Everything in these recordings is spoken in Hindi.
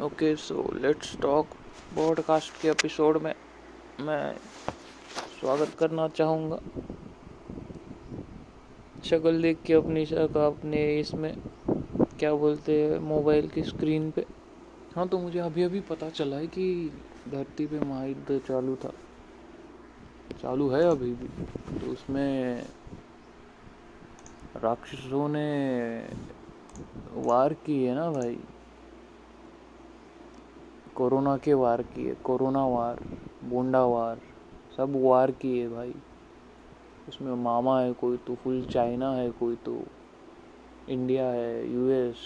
Okay so let's talk podcast के एपिसोड में मैं स्वागत करना चाहूँगा। शक्ल देख के अपनी शक अपने इसमें क्या बोलते हैं मोबाइल की स्क्रीन पे। हाँ तो मुझे अभी अभी पता चला है कि धरती पे महायुद्ध चालू था। चालू है अभी भी। तो उसमें राक्षसों ने वार की है ना भाई? कोरोना के वार किए, कोरोना वार, बोंडा वार, सब वार किए भाई। उसमें मामा है कोई तो फुल चाइना है कोई तो इंडिया है यूएस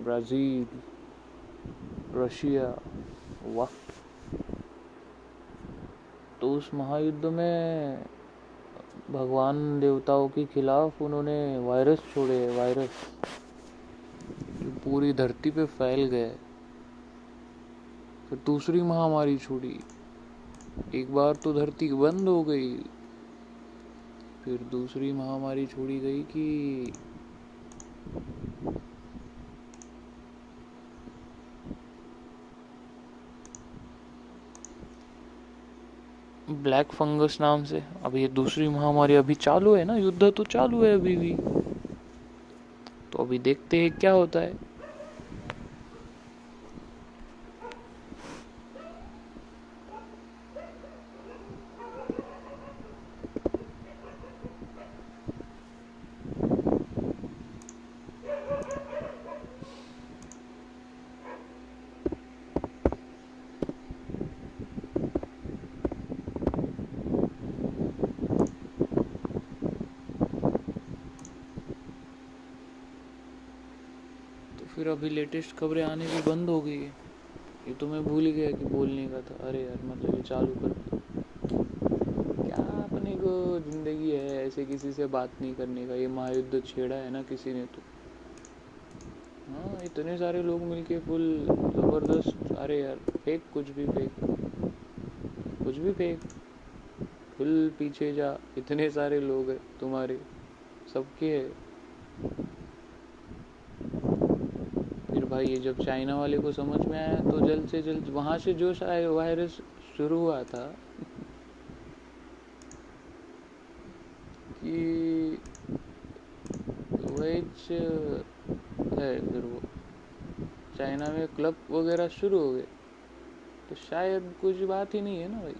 ब्राज़ील, रशिया, वाह। तो उस महायुद्ध में भगवान देवताओं के खिलाफ उन्होंने वायरस छोड़े वायरस जो पूरी धरती पे फैल गए। फिर दूसरी महामारी छोड़ी एक बार तो धरती बंद हो गई। फिर दूसरी महामारी छोड़ी गई कि ब्लैक फंगस नाम से। अब ये दूसरी महामारी अभी चालू है ना, युद्ध तो चालू है अभी भी। तो अभी देखते हैं क्या होता है। फिर अभी लेटेस्ट खबरें आने भी बंद हो गई है। ये तो मैं भूल गया कि बोलने का था। अरे यार मतलब ये चालू कर। क्या अपने को ज़िंदगी है ऐसे किसी से बात नहीं करने का? ये महायुद्ध छेड़ा है ना किसी ने तो। हाँ इतने सारे लोग मिलके फुल ज़बरदस्त। अरे यार फेक कुछ भी फेक कुछ भी फेक फुल पीछे जा। इतने सारे लोग हैं तुम्हारे। सबके है। भाई, ये जब चाइना वाले को समझ में आया तो जल्द से जल्द वहाँ से जो वायरस शुरू हुआ था कि वेज है फिर वो, चाइना में क्लब वगैरह शुरू हो गए। तो शायद कुछ बात ही नहीं है ना भाई।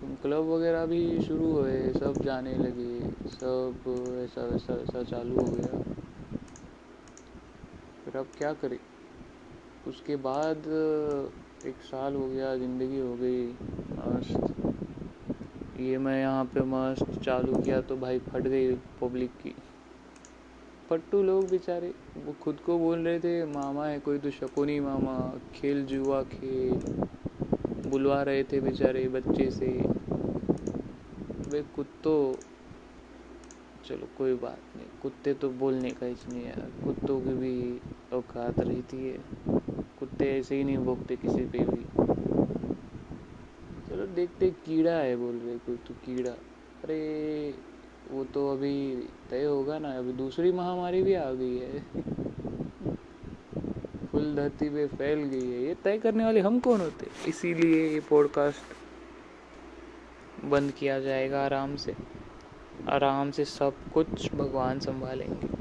तुम क्लब वगैरह भी शुरू हुए, सब जाने लगे, सब ऐसा वैसा वैसा चालू हो गया। अब क्या करें? उसके बाद, एक साल हो गया, ज़िंदगी हो गई, मस्त। ये मैं यहाँ पे मस्त चालू किया तो भाई फट गई पब्लिक की। पट्टू लोग बेचारे, वो खुद को बोल रहे थे, मामा है, कोई तो शकुनी मामा। खेल जुआ खेल। बुलवा रहे थे बेचारे बच्चे से। वे कुत्तों चलो कोई बात नहीं। कुत्ते तो बोलने का ही नहीं यार कुत्तों की भी औकात रहती है। कुत्ते ऐसे ही नहीं भोगते किसी पे भी। चलो देखते कीड़ा है बोल रहे कोई तो कीड़ा। अरे, वो तो अभी तय होगा ना। अभी दूसरी महामारी भी आ गई है। फुल धरती पे फैल गई है। ये तय करने वाले हम कौन होते? इसीलिए ये पॉडकास्ट बंद किया जाएगा आराम से। आराम से सब कुछ भगवान संभालेंगे।